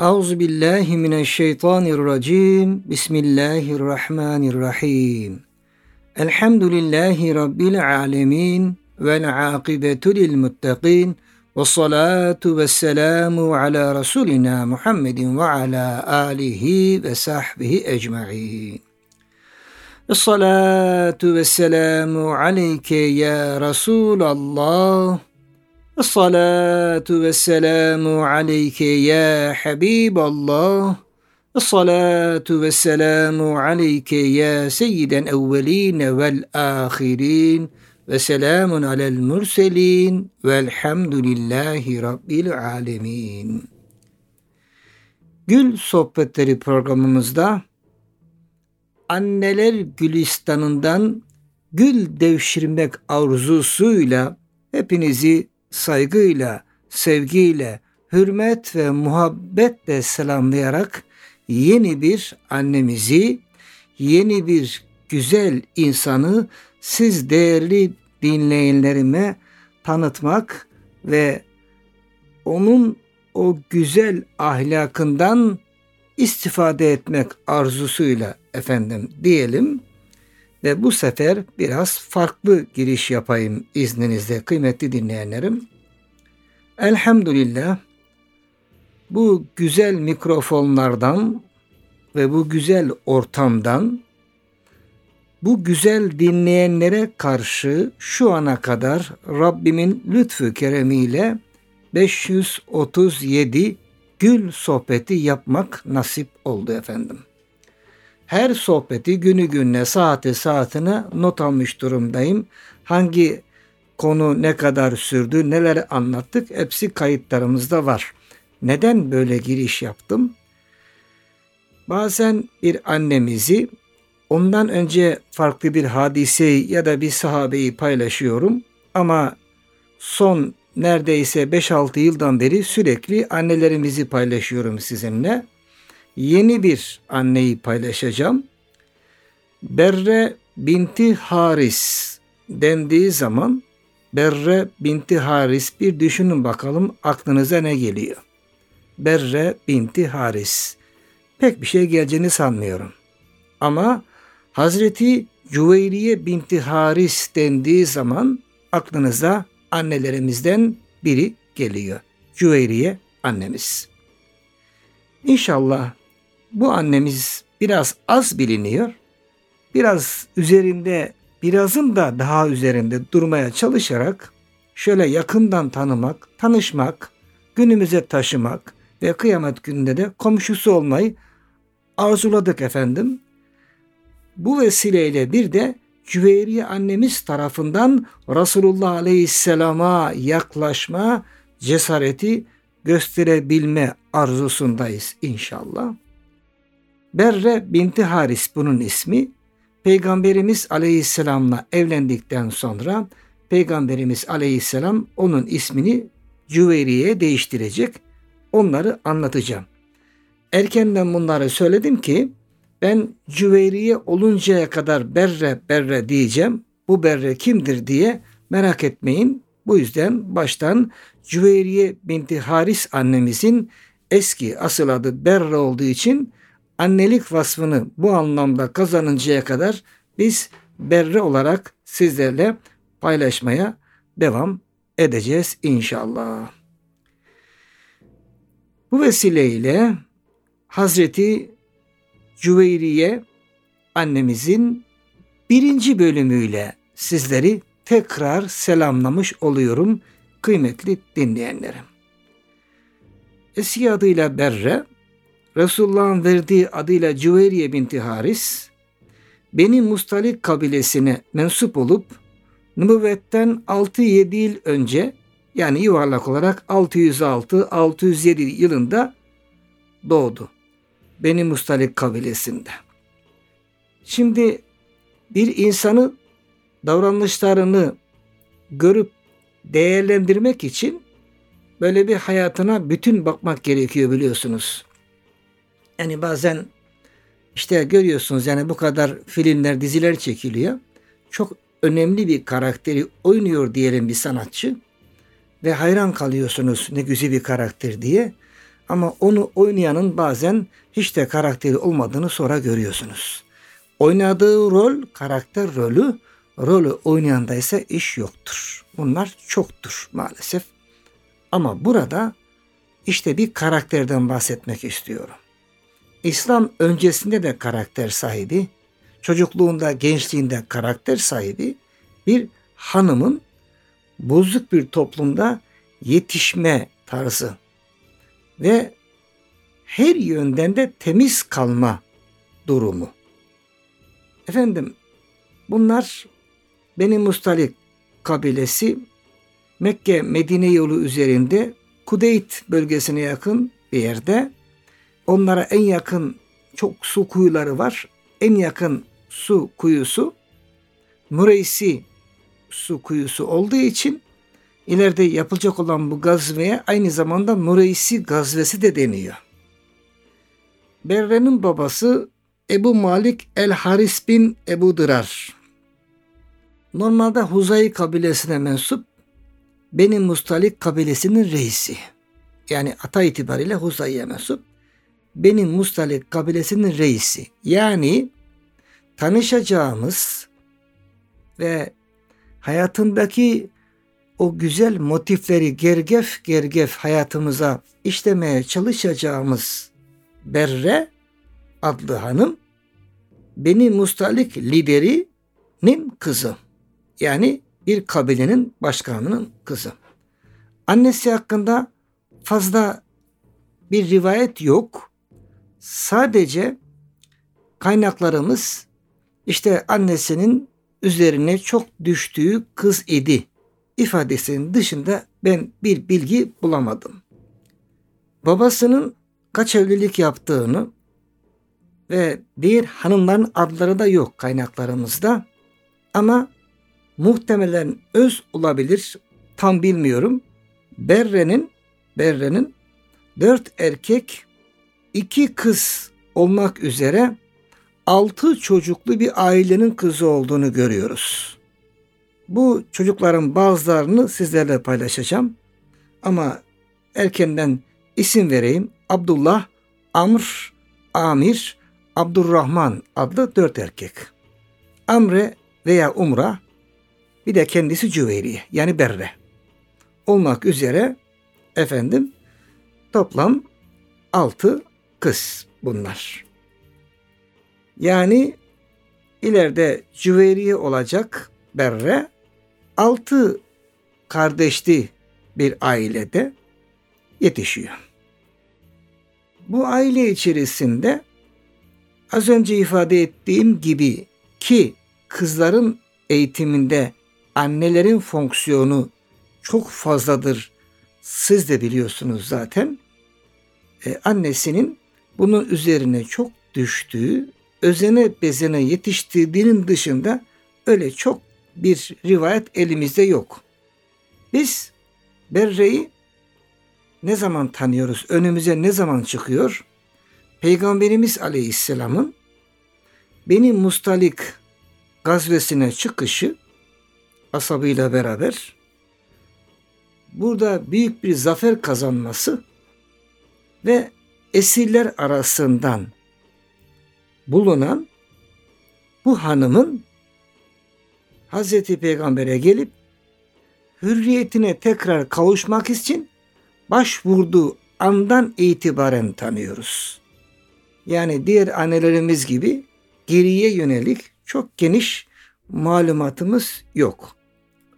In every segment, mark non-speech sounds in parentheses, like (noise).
Euzu billahi mineşşeytanirracim. Bismillahirrahmanirrahim. Elhamdülillahi rabbil alamin vel akibetu lil muttaqin. Ve salatu ve selamu ala Resulina Muhammedin ve ala alihi ve sahbihi ecma'in. Ve salatu ve selamu aleyke ya Esselatu vesselamu aleyke ya Habiballah. Esselatu vesselamu aleyke ya seyyiden evveline vel ahirin. Ve selamun alel murselin. Velhamdülillahi Rabbil alemin. Gül Sohbetleri programımızda anneler gülistanından gül devşirmek arzusuyla hepinizi saygıyla, sevgiyle, hürmet ve muhabbetle selamlayarak yeni bir annemizi, yeni bir güzel insanı siz değerli dinleyenlerime tanıtmak ve onun o güzel ahlakından istifade etmek arzusuyla efendim diyelim. Ve bu sefer biraz farklı giriş yapayım izninizle kıymetli dinleyenlerim. Elhamdülillah bu güzel mikrofonlardan ve bu güzel ortamdan bu güzel dinleyenlere karşı şu ana kadar Rabbimin lütfu keremiyle 537 gül sohbeti yapmak nasip oldu efendim her sohbeti günü gününe, saati saatine not almış durumdayım. Hangi konu ne kadar sürdü, neler anlattık hepsi kayıtlarımızda var. Neden böyle giriş yaptım? Bazen bir annemizi ondan önce farklı bir hadiseyi ya da bir sahabeyi paylaşıyorum ama son neredeyse 5-6 yıldan beri sürekli annelerimizi paylaşıyorum sizinle yeni bir anneyi paylaşacağım. Berre binti Haris dendiği zaman Berre binti Haris bir düşünün bakalım aklınıza ne geliyor? Berre binti Haris. Pek bir şey geleceğini sanmıyorum. Ama Hazreti Cüveyriye binti Haris dendiği zaman aklınıza annelerimizden biri geliyor. Cüveyriye annemiz. İnşallah bu annemiz biraz az biliniyor. Biraz üzerinde, birazın da daha üzerinde durmaya çalışarak şöyle yakından tanımak, tanışmak, günümüze taşımak ve kıyamet gününde de komşusu olmayı arzuladık efendim. Bu vesileyle bir de Cüveyriye annemiz tarafından Resulullah Aleyhisselam'a yaklaşma cesareti gösterebilme arzusundayız inşallah. Berre binti Haris bunun ismi. Peygamberimiz Aleyhisselam'la evlendikten sonra Peygamberimiz Aleyhisselam onun ismini Cüveyriye'ye değiştirecek. Onları anlatacağım. Erkenden bunları söyledim ki ben Cüveyriye oluncaya kadar berre berre diyeceğim. Bu berre kimdir diye merak etmeyin. Bu yüzden baştan Cüveyriye binti Haris annemizin eski asıl adı Berre olduğu için annelik vasfını bu anlamda kazanıncaya kadar biz berre olarak sizlerle paylaşmaya devam edeceğiz inşallah. Bu vesileyle Hazreti Cüveyriye annemizin birinci bölümüyle sizleri tekrar selamlamış oluyorum kıymetli dinleyenlerim. Eski adıyla Berre, Resulullah'ın verdiği adıyla Cüveyriye binti Haris, Beni Mustalik kabilesine mensup olup nübüvvetten 6-7 yıl önce yani yuvarlak olarak 606-607 yılında doğdu. Beni Mustalik kabilesinde. Şimdi bir insanı davranışlarını görüp değerlendirmek için böyle bir hayatına bütün bakmak gerekiyor biliyorsunuz. Yani bazen işte görüyorsunuz yani bu kadar filmler, diziler çekiliyor. Çok önemli bir karakteri oynuyor diyelim bir sanatçı ve hayran kalıyorsunuz ne güzel bir karakter diye. Ama onu oynayanın bazen hiç de karakteri olmadığını sonra görüyorsunuz. Oynadığı rol, karakter rolü, rolü oynayanda ise iş yoktur. Bunlar çoktur maalesef. Ama burada işte bir karakterden bahsetmek istiyorum. İslam öncesinde de karakter sahibi, çocukluğunda, gençliğinde karakter sahibi bir hanımın bozuk bir toplumda yetişme tarzı ve her yönden de temiz kalma durumu. Efendim bunlar Beni Mustalik kabilesi Mekke Medine yolu üzerinde Kudeyt bölgesine yakın bir yerde. Onlara en yakın çok su kuyuları var. En yakın su kuyusu Mureysi su kuyusu olduğu için ileride yapılacak olan bu gazveye aynı zamanda Mureysi gazvesi de deniyor. Berre'nin babası Ebu Malik el-Haris bin Ebu Dırar. Normalde Huzay kabilesine mensup Beni Mustalik kabilesinin reisi. Yani ata itibariyle Huzay'ya mensup. Beni Mustalik kabilesinin reisi. Yani tanışacağımız ve hayatındaki o güzel motifleri gergef gergef hayatımıza işlemeye çalışacağımız Berre adlı hanım Beni Mustalik liderinin kızı. Yani bir kabilenin başkanının kızı. Annesi hakkında fazla bir rivayet yok. Sadece kaynaklarımız işte annesinin üzerine çok düştüğü kız idi ifadesinin dışında ben bir bilgi bulamadım. Babasının kaç evlilik yaptığını ve diğer hanımların adları da yok kaynaklarımızda. Ama muhtemelen öz olabilir. Tam bilmiyorum. Berre'nin Berre'nin dört erkek iki kız olmak üzere altı çocuklu bir ailenin kızı olduğunu görüyoruz. Bu çocukların bazılarını sizlerle paylaşacağım. Ama erkenden isim vereyim. Abdullah, Amr, Amir, Abdurrahman adlı dört erkek. Amre veya Umra bir de kendisi Cüveyriye yani Berre olmak üzere efendim toplam altı kız bunlar. Yani ileride Cüveyriye olacak Berre altı kardeşli bir ailede yetişiyor. Bu aile içerisinde az önce ifade ettiğim gibi ki kızların eğitiminde annelerin fonksiyonu çok fazladır. Siz de biliyorsunuz zaten. Ee, annesinin bunun üzerine çok düştüğü, özene bezene yetiştirdiğinin dışında öyle çok bir rivayet elimizde yok. Biz Berre'yi ne zaman tanıyoruz? Önümüze ne zaman çıkıyor? Peygamberimiz Aleyhisselam'ın Beni Mustalik gazvesine çıkışı asabıyla beraber burada büyük bir zafer kazanması ve esirler arasından bulunan bu hanımın Hazreti Peygamber'e gelip hürriyetine tekrar kavuşmak için başvurduğu andan itibaren tanıyoruz. Yani diğer annelerimiz gibi geriye yönelik çok geniş malumatımız yok.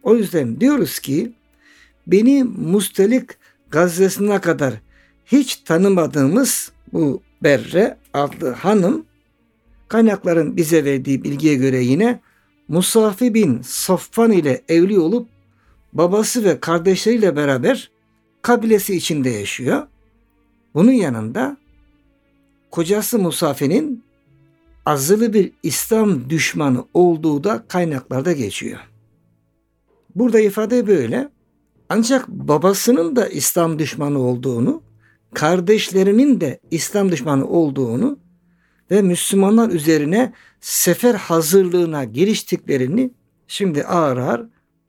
O yüzden diyoruz ki beni Mustelik gazesine kadar hiç tanımadığımız bu Berre adlı hanım kaynakların bize verdiği bilgiye göre yine Musafi bin Safvan ile evli olup babası ve kardeşleriyle beraber kabilesi içinde yaşıyor. Bunun yanında kocası Musafi'nin azılı bir İslam düşmanı olduğu da kaynaklarda geçiyor. Burada ifade böyle. Ancak babasının da İslam düşmanı olduğunu, kardeşlerinin de İslam düşmanı olduğunu ve Müslümanlar üzerine sefer hazırlığına giriştiklerini şimdi ağır ağır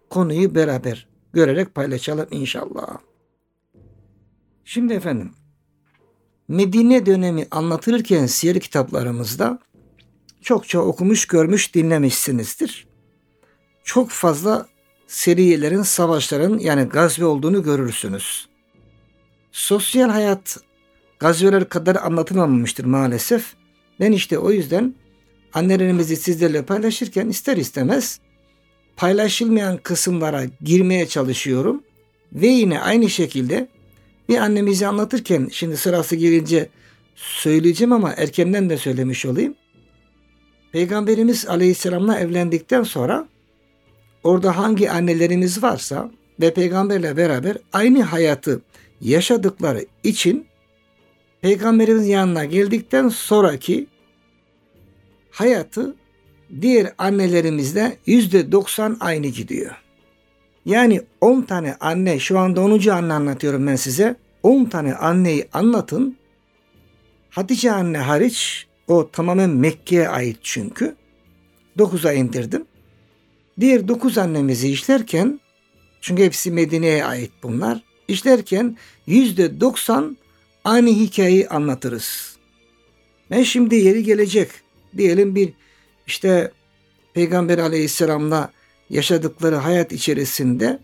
konuyu beraber görerek paylaşalım inşallah. Şimdi efendim Medine dönemi anlatılırken siyer kitaplarımızda çokça okumuş, görmüş, dinlemişsinizdir. Çok fazla seriyelerin, savaşların yani gazve olduğunu görürsünüz. Sosyal hayat gazveler kadar anlatılmamıştır maalesef. Ben işte o yüzden annelerimizi sizlerle paylaşırken ister istemez paylaşılmayan kısımlara girmeye çalışıyorum. Ve yine aynı şekilde bir annemizi anlatırken şimdi sırası gelince söyleyeceğim ama erkenden de söylemiş olayım. Peygamberimiz Aleyhisselam'la evlendikten sonra orada hangi annelerimiz varsa ve peygamberle beraber aynı hayatı yaşadıkları için peygamberimiz yanına geldikten sonraki hayatı diğer annelerimizde yüzde doksan aynı gidiyor. Yani 10 tane anne şu anda 10. anne anlatıyorum ben size. 10 tane anneyi anlatın. Hatice anne hariç o tamamen Mekke'ye ait çünkü. 9'a indirdim. Diğer 9 annemizi işlerken çünkü hepsi Medine'ye ait bunlar. İşlerken %90 aynı hikayeyi anlatırız. Ben şimdi yeri gelecek. Diyelim bir işte Peygamber aleyhisselamla yaşadıkları hayat içerisinde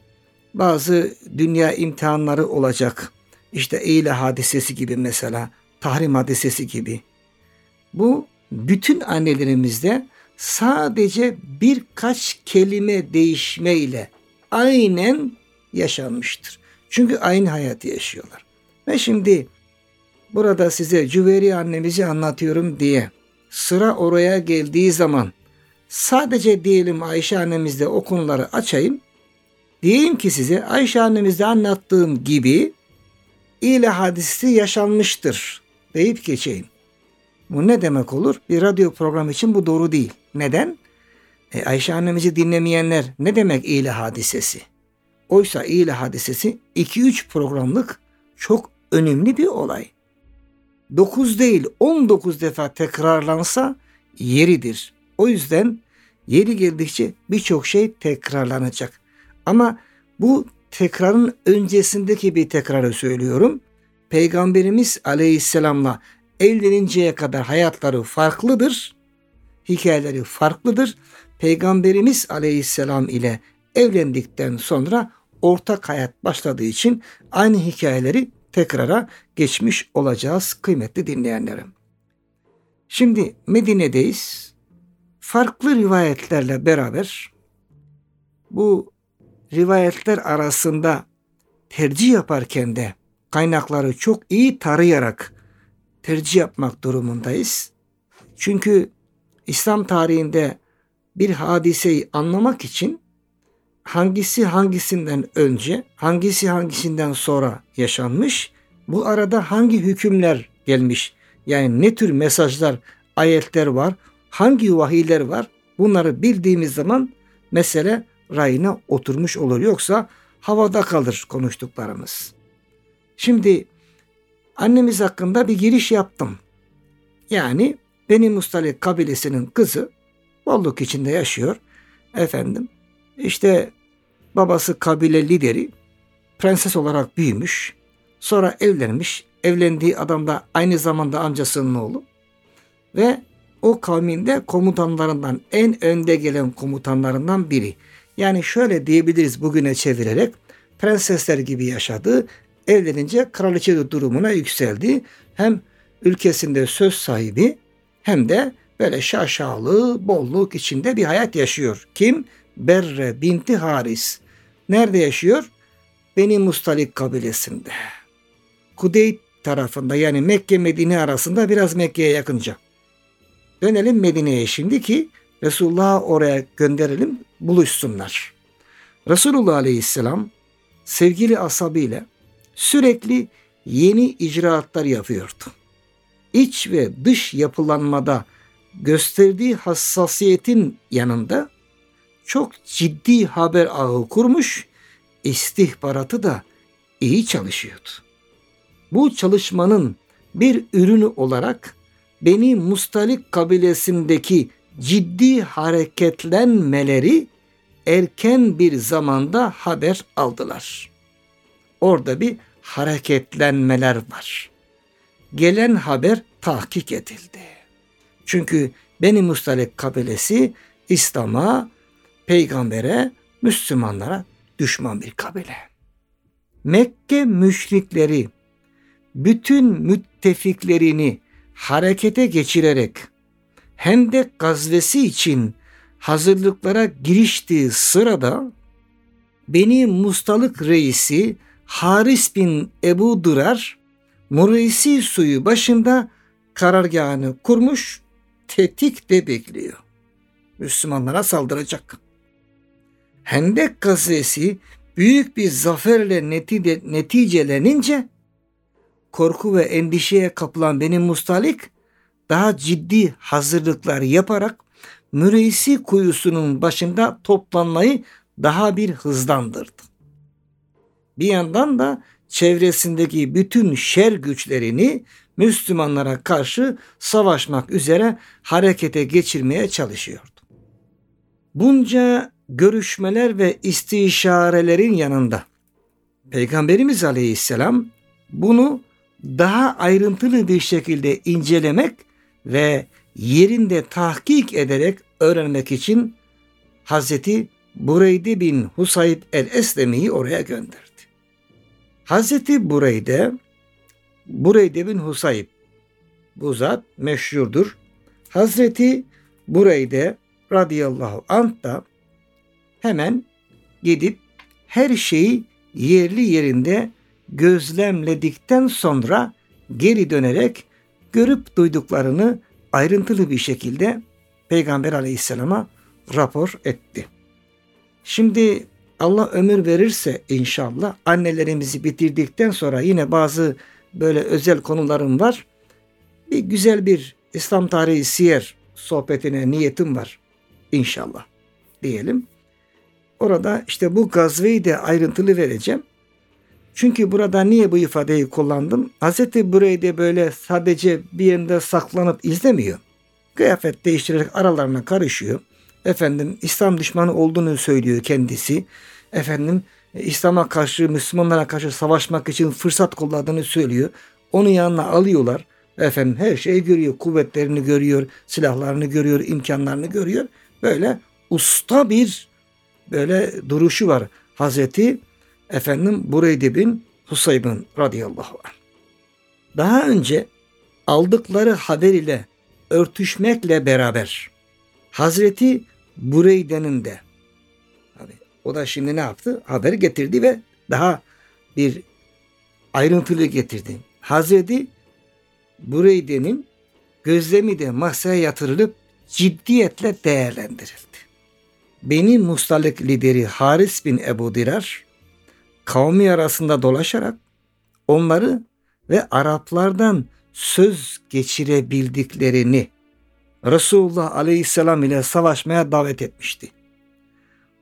bazı dünya imtihanları olacak. İşte eyle hadisesi gibi mesela, tahrim hadisesi gibi. Bu bütün annelerimizde sadece birkaç kelime değişmeyle aynen yaşanmıştır. Çünkü aynı hayatı yaşıyorlar. Ve şimdi burada size Cüveri annemizi anlatıyorum diye sıra oraya geldiği zaman sadece diyelim Ayşe annemizde o konuları açayım. Diyeyim ki size Ayşe annemizde anlattığım gibi ile hadisi yaşanmıştır deyip geçeyim. Bu ne demek olur? Bir radyo programı için bu doğru değil. Neden? E, Ayşe annemizi dinlemeyenler ne demek ile hadisesi? Oysa ile hadisesi 2-3 programlık çok önemli bir olay. 9 değil 19 defa tekrarlansa yeridir. O yüzden yeri geldikçe birçok şey tekrarlanacak. Ama bu tekrarın öncesindeki bir tekrarı söylüyorum. Peygamberimiz aleyhisselamla evleninceye kadar hayatları farklıdır. Hikayeleri farklıdır. Peygamberimiz aleyhisselam ile evlendikten sonra ortak hayat başladığı için aynı hikayeleri tekrara geçmiş olacağız kıymetli dinleyenlerim. Şimdi Medine'deyiz. Farklı rivayetlerle beraber bu rivayetler arasında tercih yaparken de kaynakları çok iyi tarayarak tercih yapmak durumundayız. Çünkü İslam tarihinde bir hadiseyi anlamak için hangisi hangisinden önce, hangisi hangisinden sonra yaşanmış, bu arada hangi hükümler gelmiş, yani ne tür mesajlar, ayetler var, hangi vahiyler var, bunları bildiğimiz zaman mesele rayına oturmuş olur. Yoksa havada kalır konuştuklarımız. Şimdi annemiz hakkında bir giriş yaptım. Yani Beni Mustalik kabilesinin kızı bolluk içinde yaşıyor. Efendim işte babası kabile lideri prenses olarak büyümüş. Sonra evlenmiş. Evlendiği adam da aynı zamanda amcasının oğlu. Ve o kavminde komutanlarından en önde gelen komutanlarından biri. Yani şöyle diyebiliriz bugüne çevirerek prensesler gibi yaşadı. Evlenince kraliçe durumuna yükseldi. Hem ülkesinde söz sahibi hem de böyle şaşalı, bolluk içinde bir hayat yaşıyor. Kim? Berre binti Haris. Nerede yaşıyor? Beni Mustalik kabilesinde. Kudeyt tarafında yani Mekke Medine arasında biraz Mekke'ye yakınca. Dönelim Medine'ye şimdi ki Resulullah'ı oraya gönderelim buluşsunlar. Resulullah Aleyhisselam sevgili asabıyla sürekli yeni icraatlar yapıyordu. İç ve dış yapılanmada gösterdiği hassasiyetin yanında çok ciddi haber ağı kurmuş, istihbaratı da iyi çalışıyordu. Bu çalışmanın bir ürünü olarak Beni Mustalik kabilesindeki ciddi hareketlenmeleri erken bir zamanda haber aldılar. Orada bir hareketlenmeler var. gelen haber tahkik edildi. Çünkü Beni Mustalik kabilesi İslam'a, peygambere, Müslümanlara düşman bir kabile. Mekke müşrikleri bütün müttefiklerini harekete geçirerek Hendek gazvesi için hazırlıklara giriştiği sırada Beni Mustalık reisi Haris bin Ebu Durar Mureysi suyu başında karargahını kurmuş tetikte bekliyor. Müslümanlara saldıracak. Hendek gazvesi büyük bir zaferle netice, neticelenince korku ve endişeye kapılan benim Mustalik daha ciddi hazırlıklar yaparak Müreysi kuyusunun başında toplanmayı daha bir hızlandırdı. Bir yandan da çevresindeki bütün şer güçlerini Müslümanlara karşı savaşmak üzere harekete geçirmeye çalışıyordu. Bunca görüşmeler ve istişarelerin yanında Peygamberimiz Aleyhisselam bunu daha ayrıntılı bir şekilde incelemek ve yerinde tahkik ederek öğrenmek için Hazreti Bureyde bin Husayb el-Eslemi'yi oraya gönderdi. Hazreti Bureyde, Bureyde bin Husayb bu zat meşhurdur. Hazreti Bureyde radıyallahu anh da hemen gidip her şeyi yerli yerinde gözlemledikten sonra geri dönerek görüp duyduklarını ayrıntılı bir şekilde Peygamber aleyhisselama rapor etti. Şimdi Allah ömür verirse inşallah annelerimizi bitirdikten sonra yine bazı böyle özel konularım var. Bir güzel bir İslam tarihi siyer sohbetine niyetim var inşallah diyelim. Orada işte bu gazveyi de ayrıntılı vereceğim. Çünkü burada niye bu ifadeyi kullandım? Hz. Bureyde böyle sadece bir yerinde saklanıp izlemiyor. Kıyafet değiştirerek aralarına karışıyor. Efendim İslam düşmanı olduğunu söylüyor kendisi. Efendim İslam'a karşı, Müslümanlara karşı savaşmak için fırsat kullandığını söylüyor. Onu yanına alıyorlar. Efendim her şeyi görüyor. Kuvvetlerini görüyor, silahlarını görüyor, imkanlarını görüyor. Böyle usta bir böyle duruşu var. Hazreti efendim Bureyde bin Husayb'ın radıyallahu anh. Daha önce aldıkları haber ile örtüşmekle beraber Hazreti Bureyde'nin de hani o da şimdi ne yaptı? Haberi getirdi ve daha bir ayrıntılı getirdi. Hazreti Bureyde'nin gözlemi de masaya yatırılıp ciddiyetle değerlendirildi. Beni Mustalik lideri Haris bin Ebu Dirar kavmi arasında dolaşarak onları ve Araplardan söz geçirebildiklerini Resulullah Aleyhisselam ile savaşmaya davet etmişti.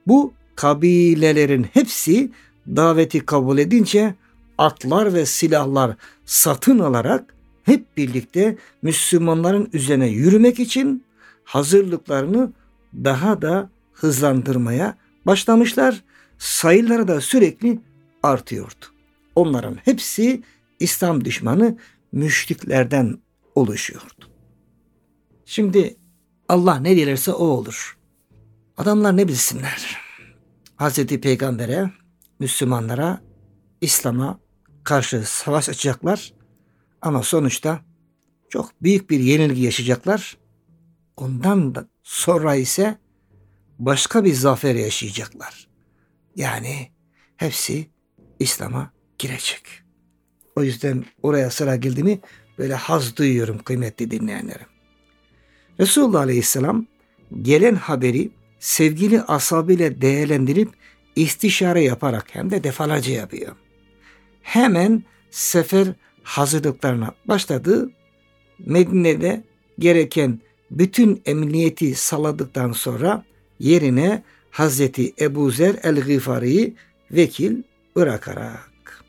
Bu kabilelerin hepsi daveti kabul edince atlar ve silahlar satın alarak hep birlikte Müslümanların üzerine yürümek için hazırlıklarını daha da hızlandırmaya başlamışlar. Sayıları da sürekli artıyordu. Onların hepsi İslam düşmanı müşriklerden oluşuyordu. Şimdi Allah ne dilerse o olur. Adamlar ne bilsinler? Hazreti Peygamber'e, Müslümanlara, İslam'a karşı savaş açacaklar. Ama sonuçta çok büyük bir yenilgi yaşayacaklar. Ondan da sonra ise başka bir zafer yaşayacaklar. Yani hepsi İslam'a girecek. O yüzden oraya sıra geldi mi böyle haz duyuyorum kıymetli dinleyenlerim. Resulullah Aleyhisselam gelen haberi sevgili asabıyla değerlendirip istişare yaparak hem de defalarca yapıyor. Hemen sefer hazırlıklarına başladı. Medine'de gereken bütün emniyeti sağladıktan sonra yerine Hazreti Ebu Zer el-Gıfari'yi vekil bırakarak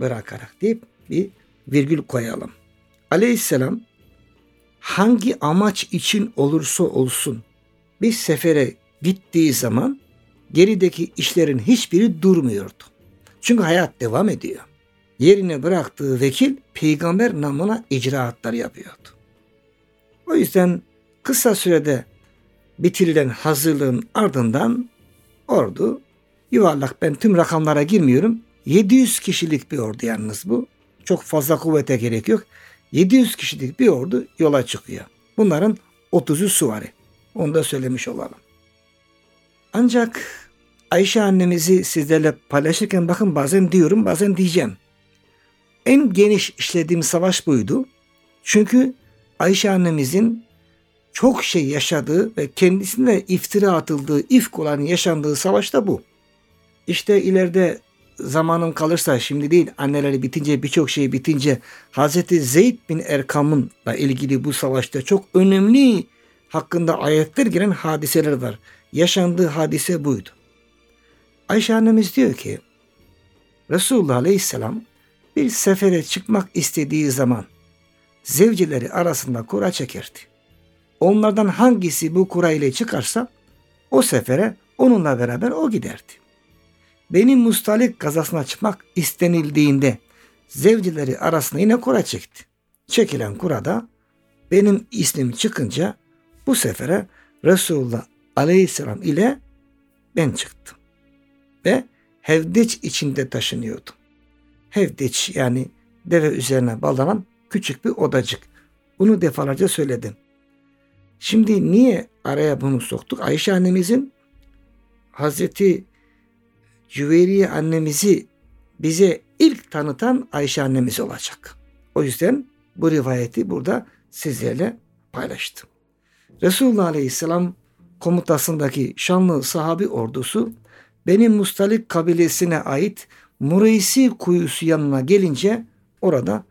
bırakarak deyip bir virgül koyalım. Aleyhisselam hangi amaç için olursa olsun bir sefere gittiği zaman gerideki işlerin hiçbiri durmuyordu. Çünkü hayat devam ediyor. yerine bıraktığı vekil peygamber namına icraatlar yapıyordu. O yüzden kısa sürede bitirilen hazırlığın ardından ordu yuvarlak ben tüm rakamlara girmiyorum. 700 kişilik bir ordu yalnız bu. Çok fazla kuvvete gerek yok. 700 kişilik bir ordu yola çıkıyor. Bunların 30'u suvari. Onu da söylemiş olalım. Ancak Ayşe annemizi sizlerle paylaşırken bakın bazen diyorum bazen diyeceğim. En geniş işlediğim savaş buydu. Çünkü Ayşe annemizin çok şey yaşadığı ve kendisine iftira atıldığı, ifk olan yaşandığı savaş da bu. İşte ileride zamanım kalırsa şimdi değil anneleri bitince birçok şey bitince Hazreti Zeyd bin Erkam'ınla ilgili bu savaşta çok önemli hakkında ayetler giren hadiseler var. Yaşandığı hadise buydu. Ayşe annemiz diyor ki Resulullah Aleyhisselam bir sefere çıkmak istediği zaman zevcileri arasında kura çekerdi. Onlardan hangisi bu kura ile çıkarsa o sefere onunla beraber o giderdi. Benim Mustalik kazasına çıkmak istenildiğinde zevcileri arasında yine kura çekti. Çekilen kurada benim ismim çıkınca bu sefere Resulullah Aleyhisselam ile ben çıktım. Ve hevdeç içinde taşınıyordum. Hevdeç yani deve üzerine bağlanan küçük bir odacık. Bunu defalarca söyledim. Şimdi niye araya bunu soktuk? Ayşe annemizin Hazreti Cüveyriye annemizi bize ilk tanıtan Ayşe annemiz olacak. O yüzden bu rivayeti burada sizlerle paylaştım. Resulullah Aleyhisselam komutasındaki şanlı sahabi ordusu Benim Mustalik kabilesine ait Mureysi kuyusu yanına gelince orada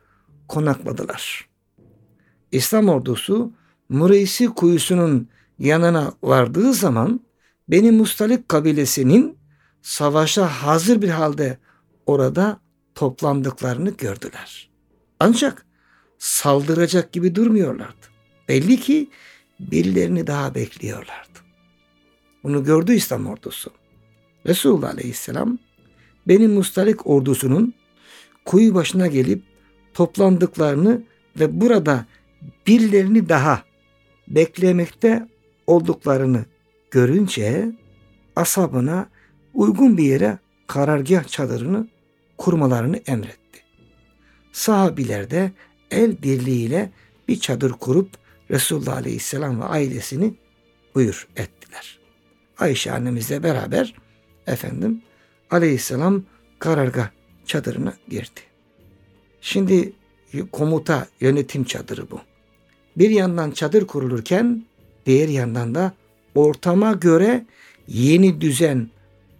konakladılar. İslam ordusu Mureysi kuyusunun yanına vardığı zaman Beni Mustalik kabilesinin savaşa hazır bir halde orada toplandıklarını gördüler. Ancak saldıracak gibi durmuyorlardı. Belli ki birilerini daha bekliyorlardı. Bunu gördü İslam ordusu. Resulullah Aleyhisselam benim Mustalik ordusunun kuyu başına gelip toplandıklarını ve burada birilerini daha beklemekte olduklarını görünce asabına uygun bir yere karargah çadırını kurmalarını emretti. Sahabiler de el birliğiyle bir çadır kurup Resulullah Aleyhisselam ve ailesini buyur ettiler. Ayşe annemizle beraber efendim Aleyhisselam karargah çadırına girdi. Şimdi komuta yönetim çadırı bu. Bir yandan çadır kurulurken diğer yandan da ortama göre yeni düzen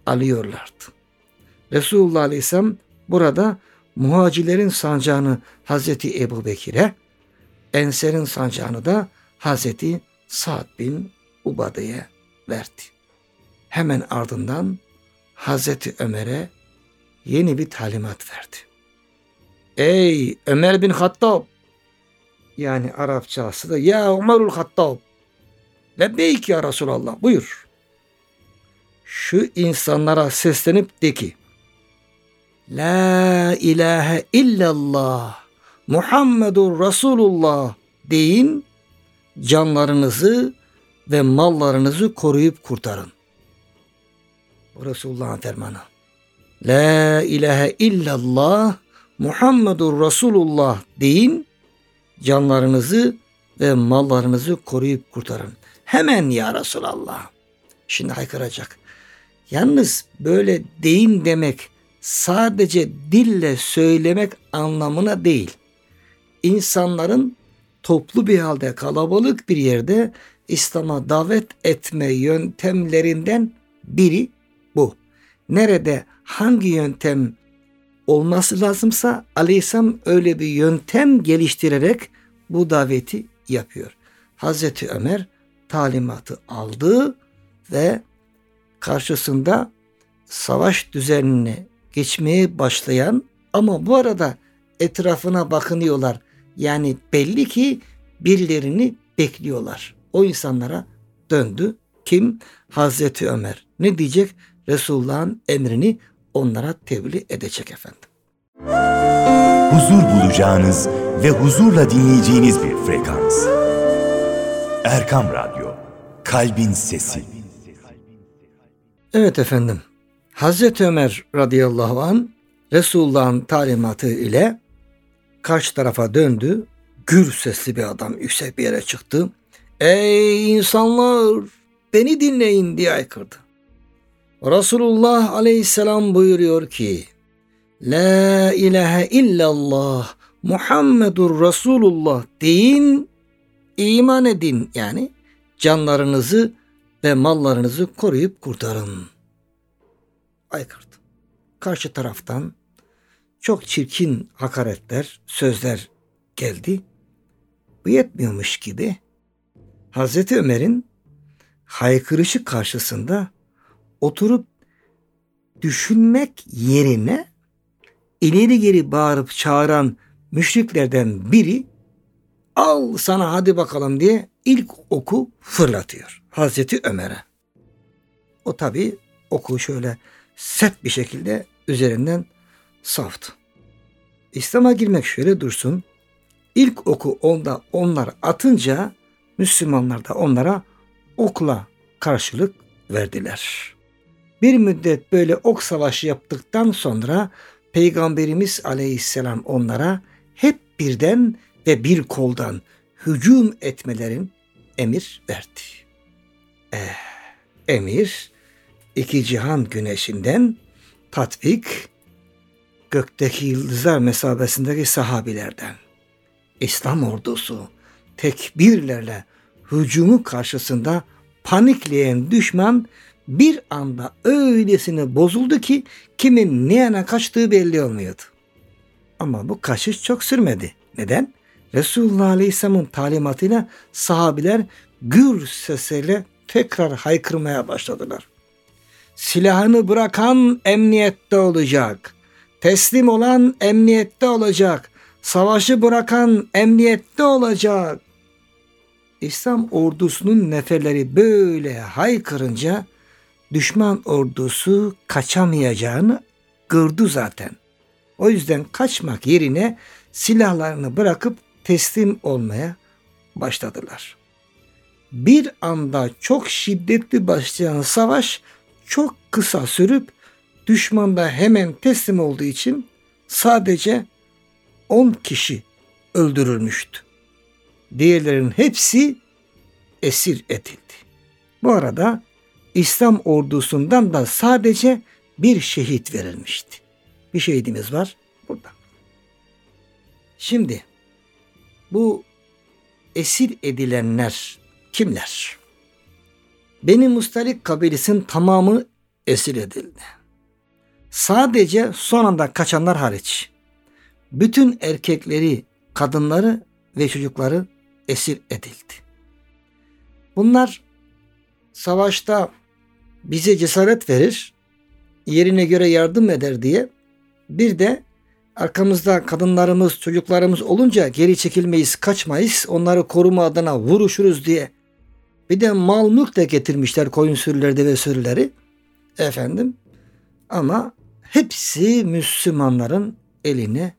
alıyorlardı. Resulullah Aleyhisselam burada muhacirlerin sancağını Hazreti Ebu Bekir'e, Enser'in sancağını da Hazreti Sa'd bin Ubade'ye verdi. Hemen ardından Hazreti Ömer'e yeni bir talimat verdi. Ey Ömer bin Hattab yani Arapçası da ya Ömerul Hattab Lebbeyk ya Resulallah buyur. Şu insanlara seslenip de ki La ilahe illallah Muhammedur Resulullah deyin canlarınızı ve mallarınızı koruyup kurtarın. Bu Resulullah'ın fermanı. La ilahe illallah Muhammedur Resulullah deyin canlarınızı ve mallarınızı koruyup kurtarın. Hemen ya Resulallah. Şimdi haykıracak. Yalnız böyle deyin demek sadece dille söylemek anlamına değil. İnsanların toplu bir halde kalabalık bir yerde İslam'a davet etme yöntemlerinden biri bu. Nerede hangi yöntem olması lazımsa Aleyhisselam öyle bir yöntem geliştirerek bu daveti yapıyor. Hazreti Ömer talimatı aldı ve karşısında savaş düzenine geçmeye başlayan ama bu arada etrafına bakınıyorlar. Yani belli ki birilerini bekliyorlar. O insanlara döndü. Kim? Hazreti Ömer. Ne diyecek? Resulullah'ın emrini onlara tebliğ edecek efendim. huzur bulacağınız ve huzurla dinleyeceğiniz bir frekans. Erkam Radyo, Kalbin Sesi. Evet efendim. Hazreti Ömer radıyallahu an Resulullah'ın talimatı ile karşı tarafa döndü. Gür sesli bir adam yüksek bir yere çıktı. Ey insanlar beni dinleyin diye aykırdı. Resulullah aleyhisselam buyuruyor ki La ilahe illallah Muhammedur Resulullah deyin, iman edin yani canlarınızı ve mallarınızı koruyup kurtarın. Aykırdı. Karşı taraftan çok çirkin hakaretler, sözler geldi. Bu yetmiyormuş gibi Hazreti Ömer'in haykırışı karşısında oturup düşünmek yerine ileri geri bağırıp çağıran müşriklerden biri al sana hadi bakalım diye ilk oku fırlatıyor Hazreti Ömer'e. O tabi oku şöyle sert bir şekilde üzerinden savdı. İslam'a girmek şöyle dursun. İlk oku onda onlar atınca Müslümanlar da onlara okla karşılık verdiler. Bir müddet böyle ok savaşı yaptıktan sonra Peygamberimiz aleyhisselam onlara hep birden ve bir koldan hücum etmelerin emir verdi. Eh, emir iki cihan güneşinden tatbik gökteki yıldızlar mesabesindeki sahabilerden. İslam ordusu tekbirlerle hücumu karşısında panikleyen düşman bir anda öylesine bozuldu ki kimin ne yana kaçtığı belli olmuyordu. Ama bu kaçış çok sürmedi. Neden? Resulullah Aleyhisselam'ın talimatıyla sahabiler gür sesiyle tekrar haykırmaya başladılar. Silahını bırakan emniyette olacak. Teslim olan emniyette olacak. Savaşı bırakan emniyette olacak. İslam ordusunun neferleri böyle haykırınca düşman ordusu kaçamayacağını gördü zaten. O yüzden kaçmak yerine silahlarını bırakıp teslim olmaya başladılar. Bir anda çok şiddetli başlayan savaş çok kısa sürüp düşman da hemen teslim olduğu için sadece 10 kişi öldürülmüştü. Diğerlerin hepsi esir edildi. Bu arada İslam ordusundan da sadece bir şehit verilmişti. Bir şehidimiz var burada. Şimdi bu esir edilenler kimler? Beni Mustalik kabilesinin tamamı esir edildi. Sadece son anda kaçanlar hariç. Bütün erkekleri, kadınları ve çocukları esir edildi. Bunlar savaşta bize cesaret verir, yerine göre yardım eder diye bir de arkamızda kadınlarımız, çocuklarımız olunca geri çekilmeyiz, kaçmayız, onları koruma adına vuruşuruz diye. Bir de mal mülk de getirmişler koyun sürüleri ve sürüleri. Efendim ama hepsi Müslümanların eline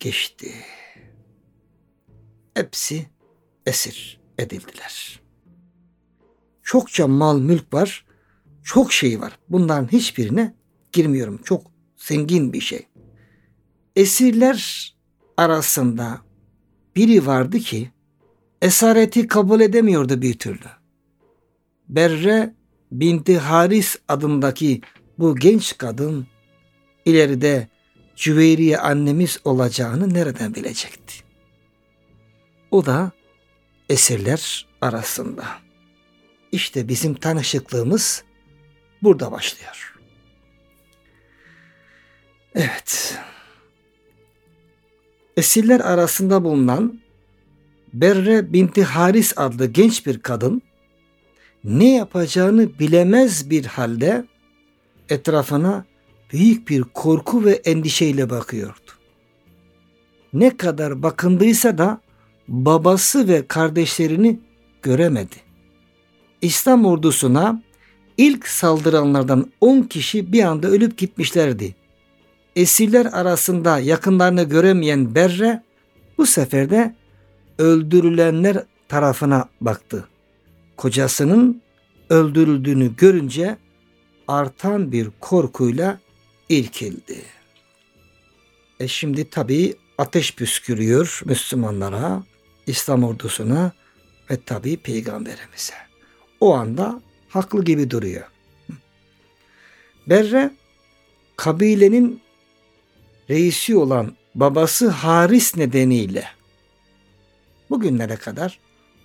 geçti. Hepsi esir edildiler. Çokça mal mülk var çok şey var. Bunların hiçbirine girmiyorum. Çok zengin bir şey. Esirler arasında biri vardı ki esareti kabul edemiyordu bir türlü. Berre binti Haris adındaki bu genç kadın ileride Cüveyriye annemiz olacağını nereden bilecekti? O da esirler arasında. İşte bizim tanışıklığımız burada başlıyor. Evet. Esirler arasında bulunan Berre binti Haris adlı genç bir kadın ne yapacağını bilemez bir halde etrafına büyük bir korku ve endişeyle bakıyordu. Ne kadar bakındıysa da babası ve kardeşlerini göremedi. İslam ordusuna İlk saldıranlardan 10 kişi bir anda ölüp gitmişlerdi. esirler arasında yakınlarını göremeyen Berre bu sefer de öldürülenler tarafına baktı. Kocasının öldürüldüğünü görünce artan bir korkuyla irkildi. E şimdi tabii ateş püskürüyor Müslümanlara, İslam ordusuna ve tabii peygamberimize. O anda haklı gibi duruyor. Berre kabilenin reisi olan babası Haris nedeniyle bugünlere kadar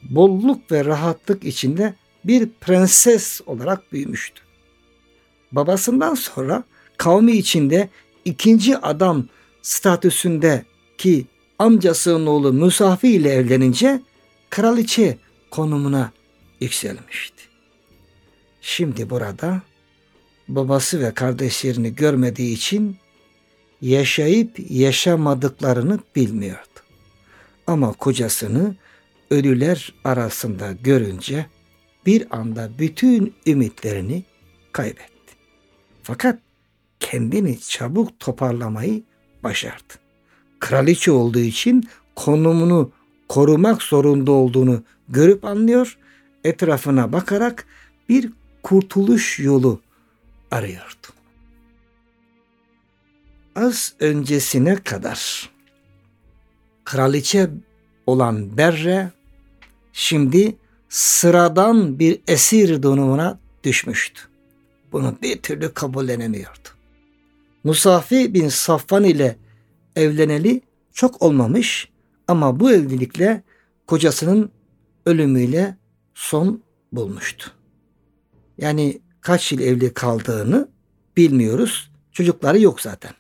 bolluk ve rahatlık içinde bir prenses olarak büyümüştü. Babasından sonra kavmi içinde ikinci adam statüsünde ki amcasının oğlu Musafi ile evlenince kraliçe konumuna yükselmişti. Şimdi burada babası ve kardeşlerini görmediği için yaşayıp yaşamadıklarını bilmiyordu. Ama kocasını ölüler arasında görünce bir anda bütün ümitlerini kaybetti. Fakat kendini çabuk toparlamayı başardı. Kraliçe olduğu için konumunu korumak zorunda olduğunu görüp anlıyor, etrafına bakarak bir kurtuluş yolu arıyordu. Az öncesine kadar kraliçe olan Berre şimdi sıradan bir esir donumuna düşmüştü. Bunu bir türlü kabullenemiyordu. Musafi bin Safvan ile evleneli çok olmamış ama bu evlilikle kocasının ölümüyle son bulmuştu. Yani kaç yıl evli kaldığını bilmiyoruz. Çocukları yok zaten.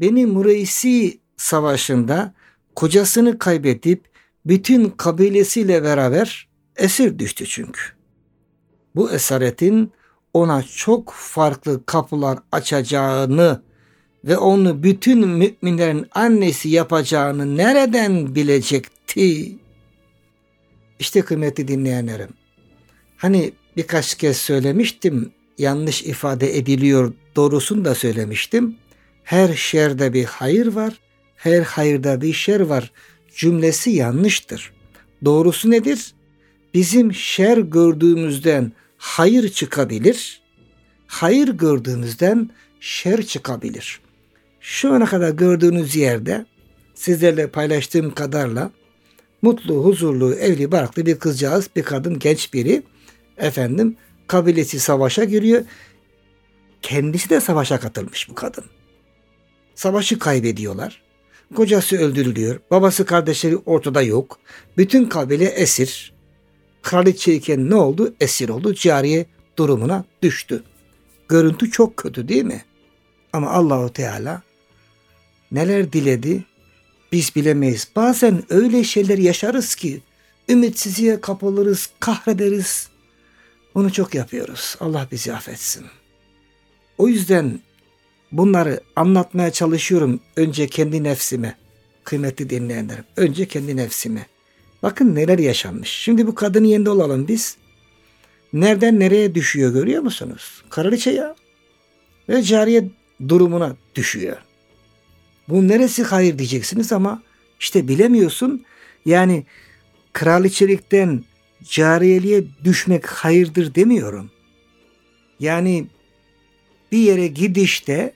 Beni Mureysi savaşında kocasını kaybedip bütün kabilesiyle beraber esir düştü çünkü. Bu esaretin ona çok farklı kapılar açacağını ve onu bütün müminlerin annesi yapacağını nereden bilecekti? İşte kıymetli dinleyenlerim. Hani birkaç kez söylemiştim, yanlış ifade ediliyor doğrusunu da söylemiştim. Her şerde bir hayır var, her hayırda bir şer var cümlesi yanlıştır. Doğrusu nedir? Bizim şer gördüğümüzden hayır çıkabilir, hayır gördüğümüzden şer çıkabilir. Şu ana kadar gördüğünüz yerde sizlerle paylaştığım kadarla mutlu, huzurlu, evli, barklı bir kızcağız, bir kadın, genç biri efendim kabilesi savaşa giriyor. Kendisi de savaşa katılmış bu kadın. Savaşı kaybediyorlar. Kocası öldürülüyor. Babası kardeşleri ortada yok. Bütün kabile esir. Kraliçeyken ne oldu? Esir oldu. Cariye durumuna düştü. Görüntü çok kötü değil mi? Ama Allahu Teala neler diledi biz bilemeyiz. Bazen öyle şeyler yaşarız ki ümitsizliğe kapılırız, kahrederiz. Bunu çok yapıyoruz. Allah bizi affetsin. O yüzden bunları anlatmaya çalışıyorum önce kendi nefsime. Kıymetli dinleyenlerim. Önce kendi nefsime. Bakın neler yaşanmış. Şimdi bu kadının yerinde olalım biz. Nereden nereye düşüyor görüyor musunuz? Kraliçe ya. Ve cariye durumuna düşüyor. Bu neresi hayır diyeceksiniz ama işte bilemiyorsun. Yani kraliçelikten cariyeliğe düşmek hayırdır demiyorum. Yani bir yere gidişte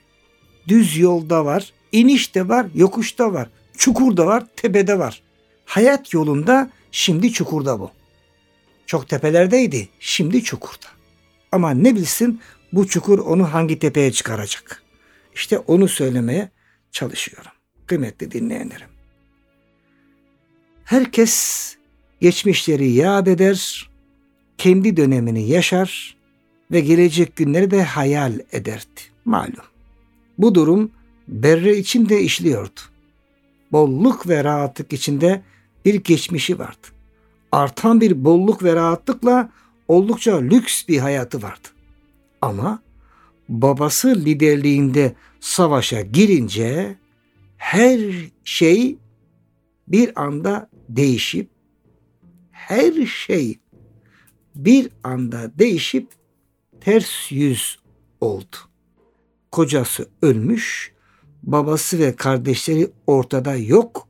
düz yolda var, inişte var, yokuşta var, çukurda var, tepede var. Hayat yolunda şimdi çukurda bu. Çok tepelerdeydi, şimdi çukurda. Ama ne bilsin bu çukur onu hangi tepeye çıkaracak? İşte onu söylemeye çalışıyorum. Kıymetli dinleyenlerim. Herkes geçmişleri yad eder, kendi dönemini yaşar ve gelecek günleri de hayal ederdi. Malum. Bu durum Berre için de işliyordu. Bolluk ve rahatlık içinde bir geçmişi vardı. Artan bir bolluk ve rahatlıkla oldukça lüks bir hayatı vardı. Ama babası liderliğinde savaşa girince her şey bir anda değişip her şey bir anda değişip ters yüz oldu. kocası ölmüş, babası ve kardeşleri ortada yok,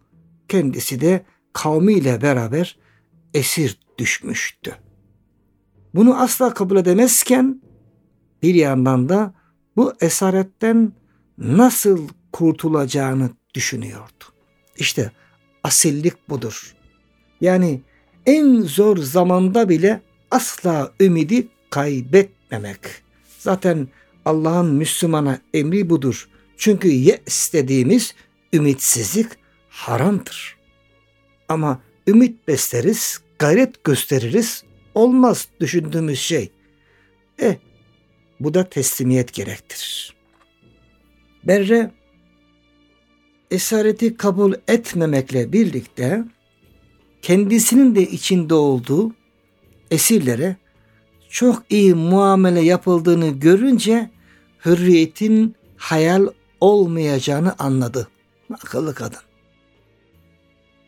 kendisi de kavmiyle beraber esir düşmüştü. Bunu asla kabul edemezken bir yandan da bu esaretten nasıl kurtulacağını düşünüyordu. İşte asillik budur. Yani en zor zamanda bile asla ümidi kaybetmemek. Zaten Allah'ın Müslümana emri budur. Çünkü ye istediğimiz ümitsizlik haramdır. Ama ümit besleriz, gayret gösteririz. Olmaz düşündüğümüz şey. E bu da teslimiyet gerektirir. Berre esareti kabul etmemekle birlikte kendisinin de içinde olduğu esirlere çok iyi muamele yapıldığını görünce hürriyetin hayal olmayacağını anladı. Akıllı kadın.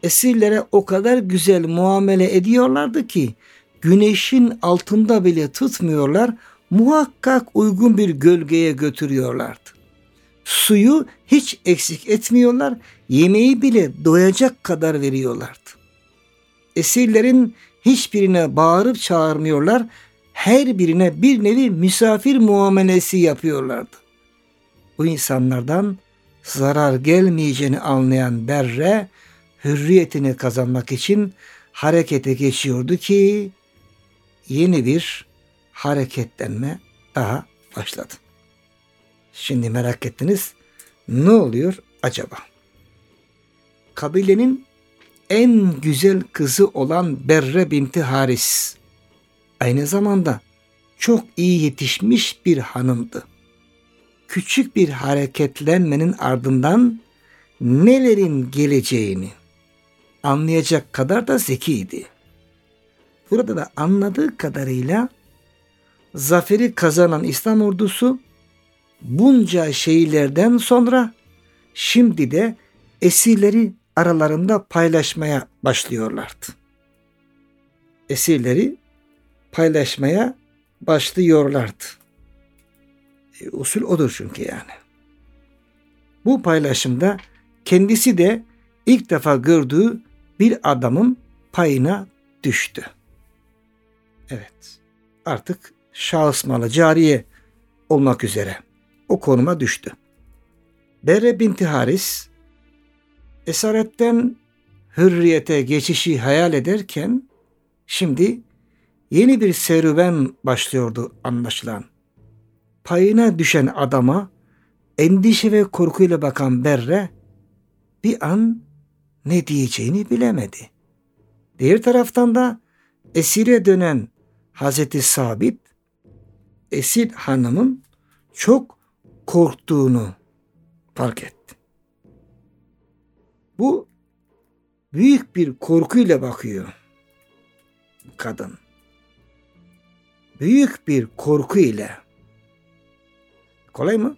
Esirlere o kadar güzel muamele ediyorlardı ki güneşin altında bile tutmuyorlar, muhakkak uygun bir gölgeye götürüyorlardı. Suyu hiç eksik etmiyorlar, yemeği bile doyacak kadar veriyorlardı. Esirlerin hiçbirine bağırıp çağırmıyorlar, her birine bir nevi misafir muamelesi yapıyorlardı. Bu insanlardan zarar gelmeyeceğini anlayan Berre, hürriyetini kazanmak için harekete geçiyordu ki yeni bir hareketlenme daha başladı. Şimdi merak ettiniz ne oluyor acaba? Kabilenin en güzel kızı olan Berre binti Haris aynı zamanda çok iyi yetişmiş bir hanımdı. Küçük bir hareketlenmenin ardından nelerin geleceğini anlayacak kadar da zekiydi. Burada da anladığı kadarıyla zaferi kazanan İslam ordusu bunca şeylerden sonra şimdi de esirleri aralarında paylaşmaya başlıyorlardı. Esirleri paylaşmaya başlıyorlardı. E, usul odur çünkü yani. Bu paylaşımda kendisi de ilk defa gördüğü bir adamın payına düştü. Evet. Artık şahıs malı cariye olmak üzere o konuma düştü. Berre binti Haris esaretten hürriyete geçişi hayal ederken şimdi yeni bir serüven başlıyordu anlaşılan. Payına düşen adama endişe ve korkuyla bakan Berre bir an ne diyeceğini bilemedi. Diğer taraftan da esire dönen Hazreti Sabit esir hanımın çok korktuğunu fark etti. Bu büyük bir korkuyla bakıyor kadın. Büyük bir korku ile. Kolay mı?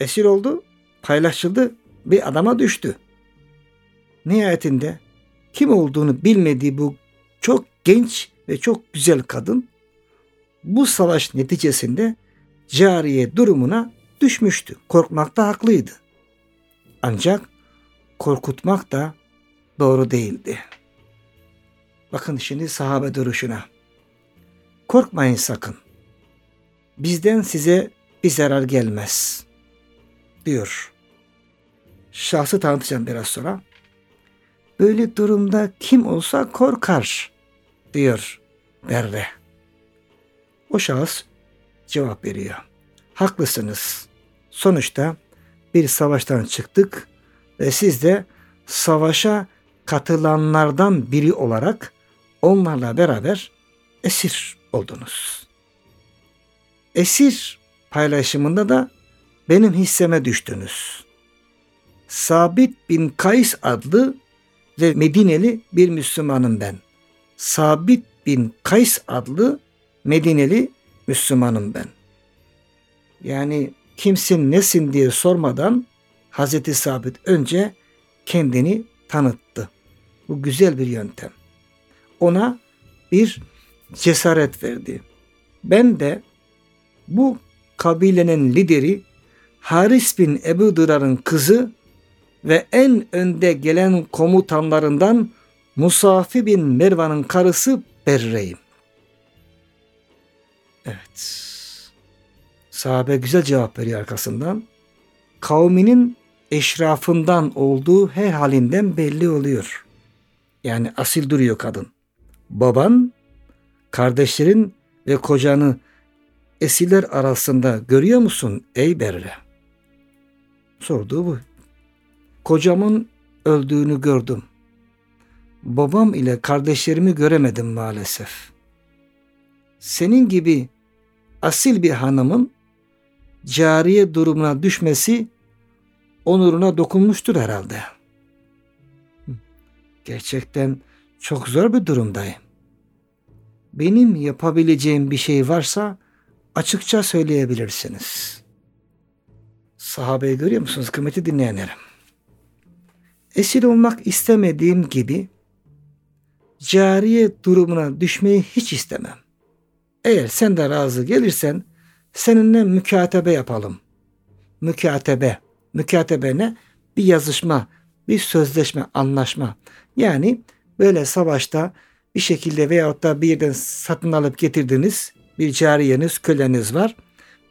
Esir oldu, paylaşıldı, bir adama düştü. Nihayetinde kim olduğunu bilmediği bu çok genç ve çok güzel kadın bu savaş neticesinde cariye durumuna düşmüştü. Korkmakta haklıydı. Ancak korkutmak da doğru değildi. Bakın şimdi sahabe duruşuna. Korkmayın sakın. Bizden size bir zarar gelmez. Diyor. Şahsı tanıtacağım biraz sonra. Böyle durumda kim olsa korkar diyor Berre. O şahıs cevap veriyor. Haklısınız. Sonuçta bir savaştan çıktık ve siz de savaşa katılanlardan biri olarak onlarla beraber esir oldunuz. Esir paylaşımında da benim hisseme düştünüz. Sabit bin Kays adlı ve Medineli bir Müslümanım ben. Sabit bin Kays adlı Medineli Müslümanım ben. Yani kimsin nesin diye sormadan Hazreti Sabit önce kendini tanıttı. Bu güzel bir yöntem. Ona bir cesaret verdi. Ben de bu kabilenin lideri Haris bin Ebu Dırar'ın kızı ve en önde gelen komutanlarından Musafi bin Mervan'ın karısı Berre'yim. Evet. Sahabe güzel cevap veriyor arkasından. Kavminin eşrafından olduğu her halinden belli oluyor. Yani asil duruyor kadın. Baban, kardeşlerin ve kocanı esirler arasında görüyor musun ey Berre? Sorduğu bu. Kocamın öldüğünü gördüm. Babam ile kardeşlerimi göremedim maalesef. Senin gibi asil bir hanımın cariye durumuna düşmesi onuruna dokunmuştur herhalde. Gerçekten çok zor bir durumdayım. Benim yapabileceğim bir şey varsa açıkça söyleyebilirsiniz. Sahabeyi görüyor musunuz kıymeti dinleyenlerim? Esir olmak istemediğim gibi cariye durumuna düşmeyi hiç istemem. Eğer sen de razı gelirsen seninle mükatebe yapalım. Mükatebe. Mükatebe ne? Bir yazışma, bir sözleşme, anlaşma. Yani böyle savaşta bir şekilde veyahut da bir yerden satın alıp getirdiniz. Bir cariyeniz, köleniz var.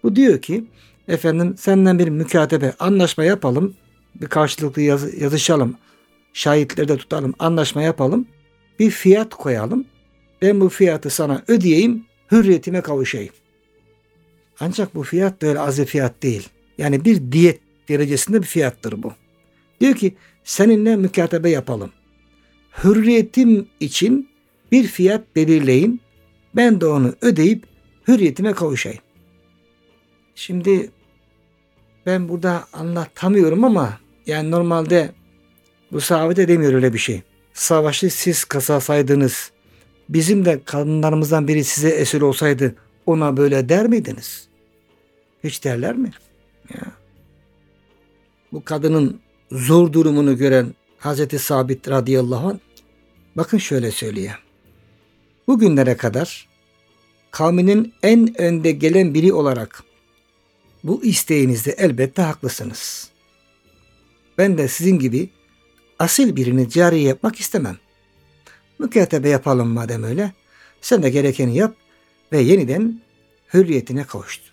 Bu diyor ki efendim senden bir mükatebe, anlaşma yapalım. Bir karşılıklı yaz, yazışalım. Şahitleri de tutalım, anlaşma yapalım. Bir fiyat koyalım. Ben bu fiyatı sana ödeyeyim, hürriyetime kavuşayım. Ancak bu fiyat da öyle az bir fiyat değil. Yani bir diyet derecesinde bir fiyattır bu. Diyor ki seninle mükatebe yapalım. Hürriyetim için bir fiyat belirleyin. Ben de onu ödeyip hürriyetime kavuşayım. Şimdi ben burada anlatamıyorum ama yani normalde bu sahabede demiyor öyle bir şey. Savaşı siz kasasaydınız, bizim de kadınlarımızdan biri size esir olsaydı ona böyle der miydiniz? Hiç derler mi? Ya. Bu kadının zor durumunu gören Hazreti Sabit radıyallahu anh bakın şöyle söylüyor. Bugünlere kadar kavminin en önde gelen biri olarak bu isteğinizde elbette haklısınız. Ben de sizin gibi asil birini cari yapmak istemem. Mükatebe yapalım madem öyle. Sen de gerekeni yap ve yeniden hürriyetine kavuştu.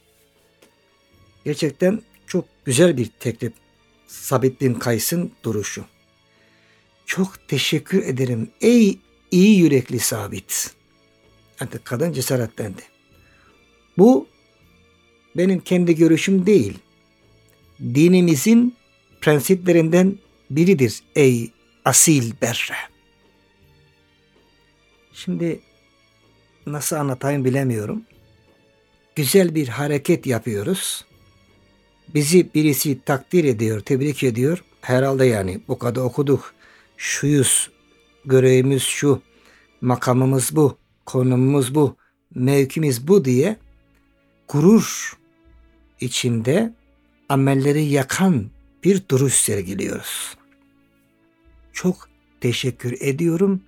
Gerçekten çok güzel bir teklif Sabit bin Kays'ın duruşu. Çok teşekkür ederim ey iyi yürekli Sabit. Artık kadın cesaretlendi. Bu benim kendi görüşüm değil. Dinimizin prensiplerinden biridir ey asil berre. Şimdi nasıl anlatayım bilemiyorum. Güzel bir hareket yapıyoruz. Bizi birisi takdir ediyor, tebrik ediyor. Herhalde yani bu kadar okuduk. Şuyuz, görevimiz şu, makamımız bu, konumumuz bu, mevkimiz bu diye gurur içinde amelleri yakan bir duruş sergiliyoruz. Çok teşekkür ediyorum.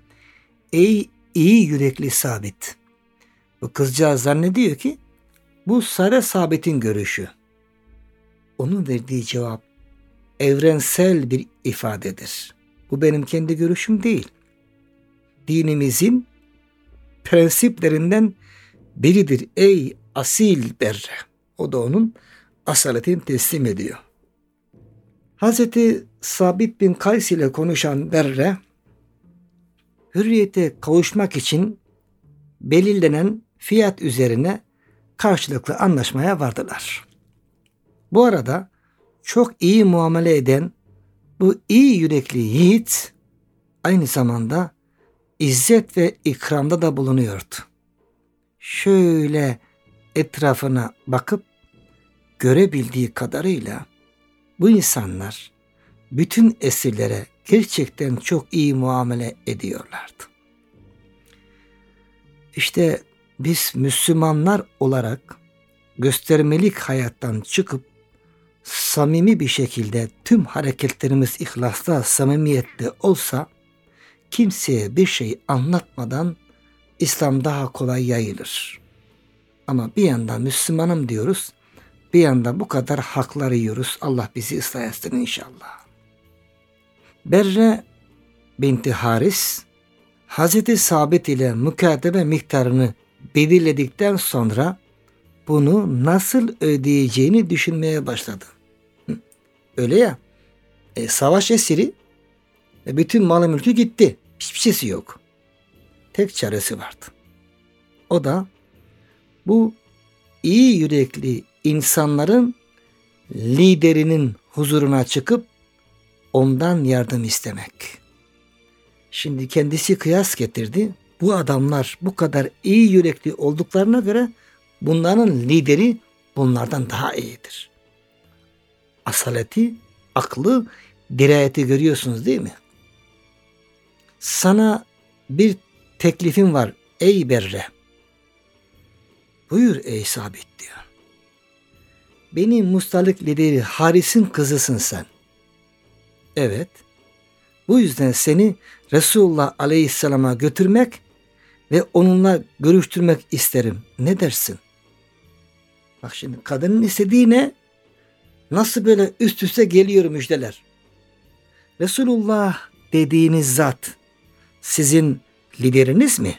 Ey iyi yürekli sabit. Bu kızcağız zannediyor ki bu Sare Sabit'in görüşü. Onun verdiği cevap evrensel bir ifadedir. Bu benim kendi görüşüm değil. Dinimizin prensiplerinden biridir. Ey asil berre. O da onun asaletini teslim ediyor. Hazreti Sabit bin Kays ile konuşan Berre, hürriyete kavuşmak için belirlenen fiyat üzerine karşılıklı anlaşmaya vardılar. Bu arada çok iyi muamele eden bu iyi yürekli yiğit aynı zamanda izzet ve ikramda da bulunuyordu. Şöyle etrafına bakıp görebildiği kadarıyla bu insanlar bütün esirlere gerçekten çok iyi muamele ediyorlardı. İşte biz Müslümanlar olarak göstermelik hayattan çıkıp samimi bir şekilde tüm hareketlerimiz ihlasta, samimiyette olsa kimseye bir şey anlatmadan İslam daha kolay yayılır. Ama bir yandan Müslümanım diyoruz. bir yanda bu kadar hakları yiyoruz. Allah bizi ıslah etsin inşallah. Berre binti Haris Hazreti Sabit ile mükatebe miktarını belirledikten sonra bunu nasıl ödeyeceğini düşünmeye başladı. Öyle ya. E, savaş esiri ve bütün malı mülkü gitti. Hiçbir şeysi yok. Tek çaresi vardı. O da bu iyi yürekli insanların liderinin huzuruna çıkıp ondan yardım istemek. Şimdi kendisi kıyas getirdi. Bu adamlar bu kadar iyi yürekli olduklarına göre bunların lideri bunlardan daha iyidir. Asaleti, aklı, dirayeti görüyorsunuz değil mi? Sana bir teklifim var ey Berre. Buyur ey sabit diyor. Beni mustalık lideri Haris'in kızısın sen. Evet. Bu yüzden seni Resulullah Aleyhisselam'a götürmek ve onunla görüştürmek isterim. Ne dersin? Bak şimdi kadının istediği ne? Nasıl böyle üst üste geliyor müjdeler. Resulullah dediğiniz zat sizin lideriniz mi?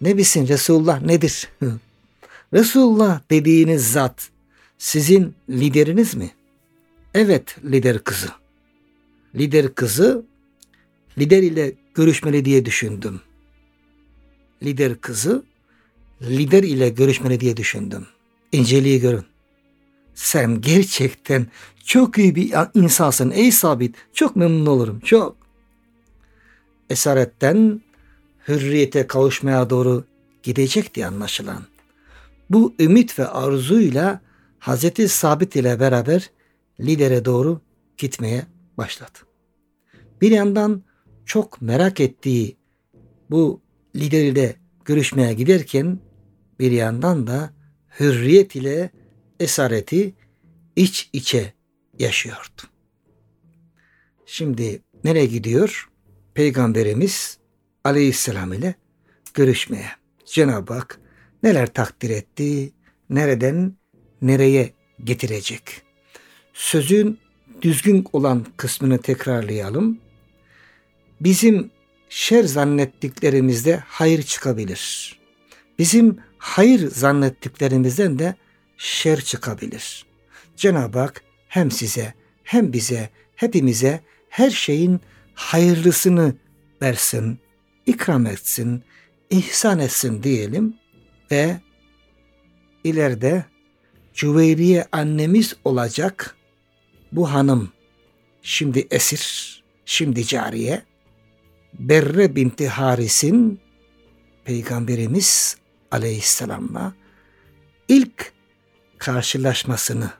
Ne bilsin Resulullah nedir? (laughs) Resulullah dediğiniz zat sizin lideriniz mi? Evet lider kızı. Lider kızı lider ile görüşmeli diye düşündüm. Lider kızı lider ile görüşmeli diye düşündüm. İnceliği görün. Sen gerçekten çok iyi bir insansın ey sabit. Çok memnun olurum. Çok. Esaretten hürriyete kavuşmaya doğru gidecekti anlaşılan. Bu ümit ve arzuyla Hazreti Sabit ile beraber lidere doğru gitmeye başladı. Bir yandan çok merak ettiği bu lider ile görüşmeye giderken bir yandan da hürriyet ile esareti iç içe yaşıyordu. Şimdi nereye gidiyor? Peygamberimiz aleyhisselam ile görüşmeye. Cenab-ı Hak neler takdir etti, nereden nereye getirecek. Sözün düzgün olan kısmını tekrarlayalım. Bizim şer zannettiklerimizde hayır çıkabilir. Bizim hayır zannettiklerimizden de şer çıkabilir. Cenab-ı Hak hem size hem bize hepimize her şeyin hayırlısını versin, ikram etsin, ihsan etsin diyelim ve ileride Cüveyriye annemiz olacak bu hanım şimdi esir, şimdi cariye Berre binti Haris'in Peygamberimiz aleyhisselamla ilk karşılaşmasını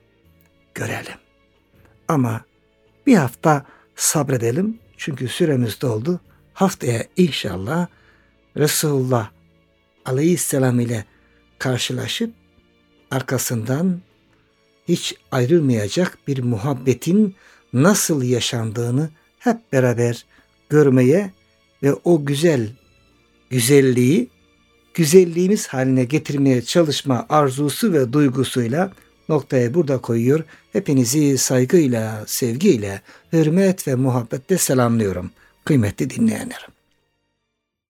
görelim. Ama bir hafta sabredelim çünkü süremiz doldu. Haftaya inşallah Resulullah aleyhisselam ile karşılaşıp arkasından hiç ayrılmayacak bir muhabbetin nasıl yaşandığını hep beraber görmeye ve o güzel güzelliği güzelliğimiz haline getirmeye çalışma arzusu ve duygusuyla noktaya burada koyuyor. Hepinizi saygıyla, sevgiyle, hürmet ve muhabbetle selamlıyorum. Kıymetli dinleyenlerim.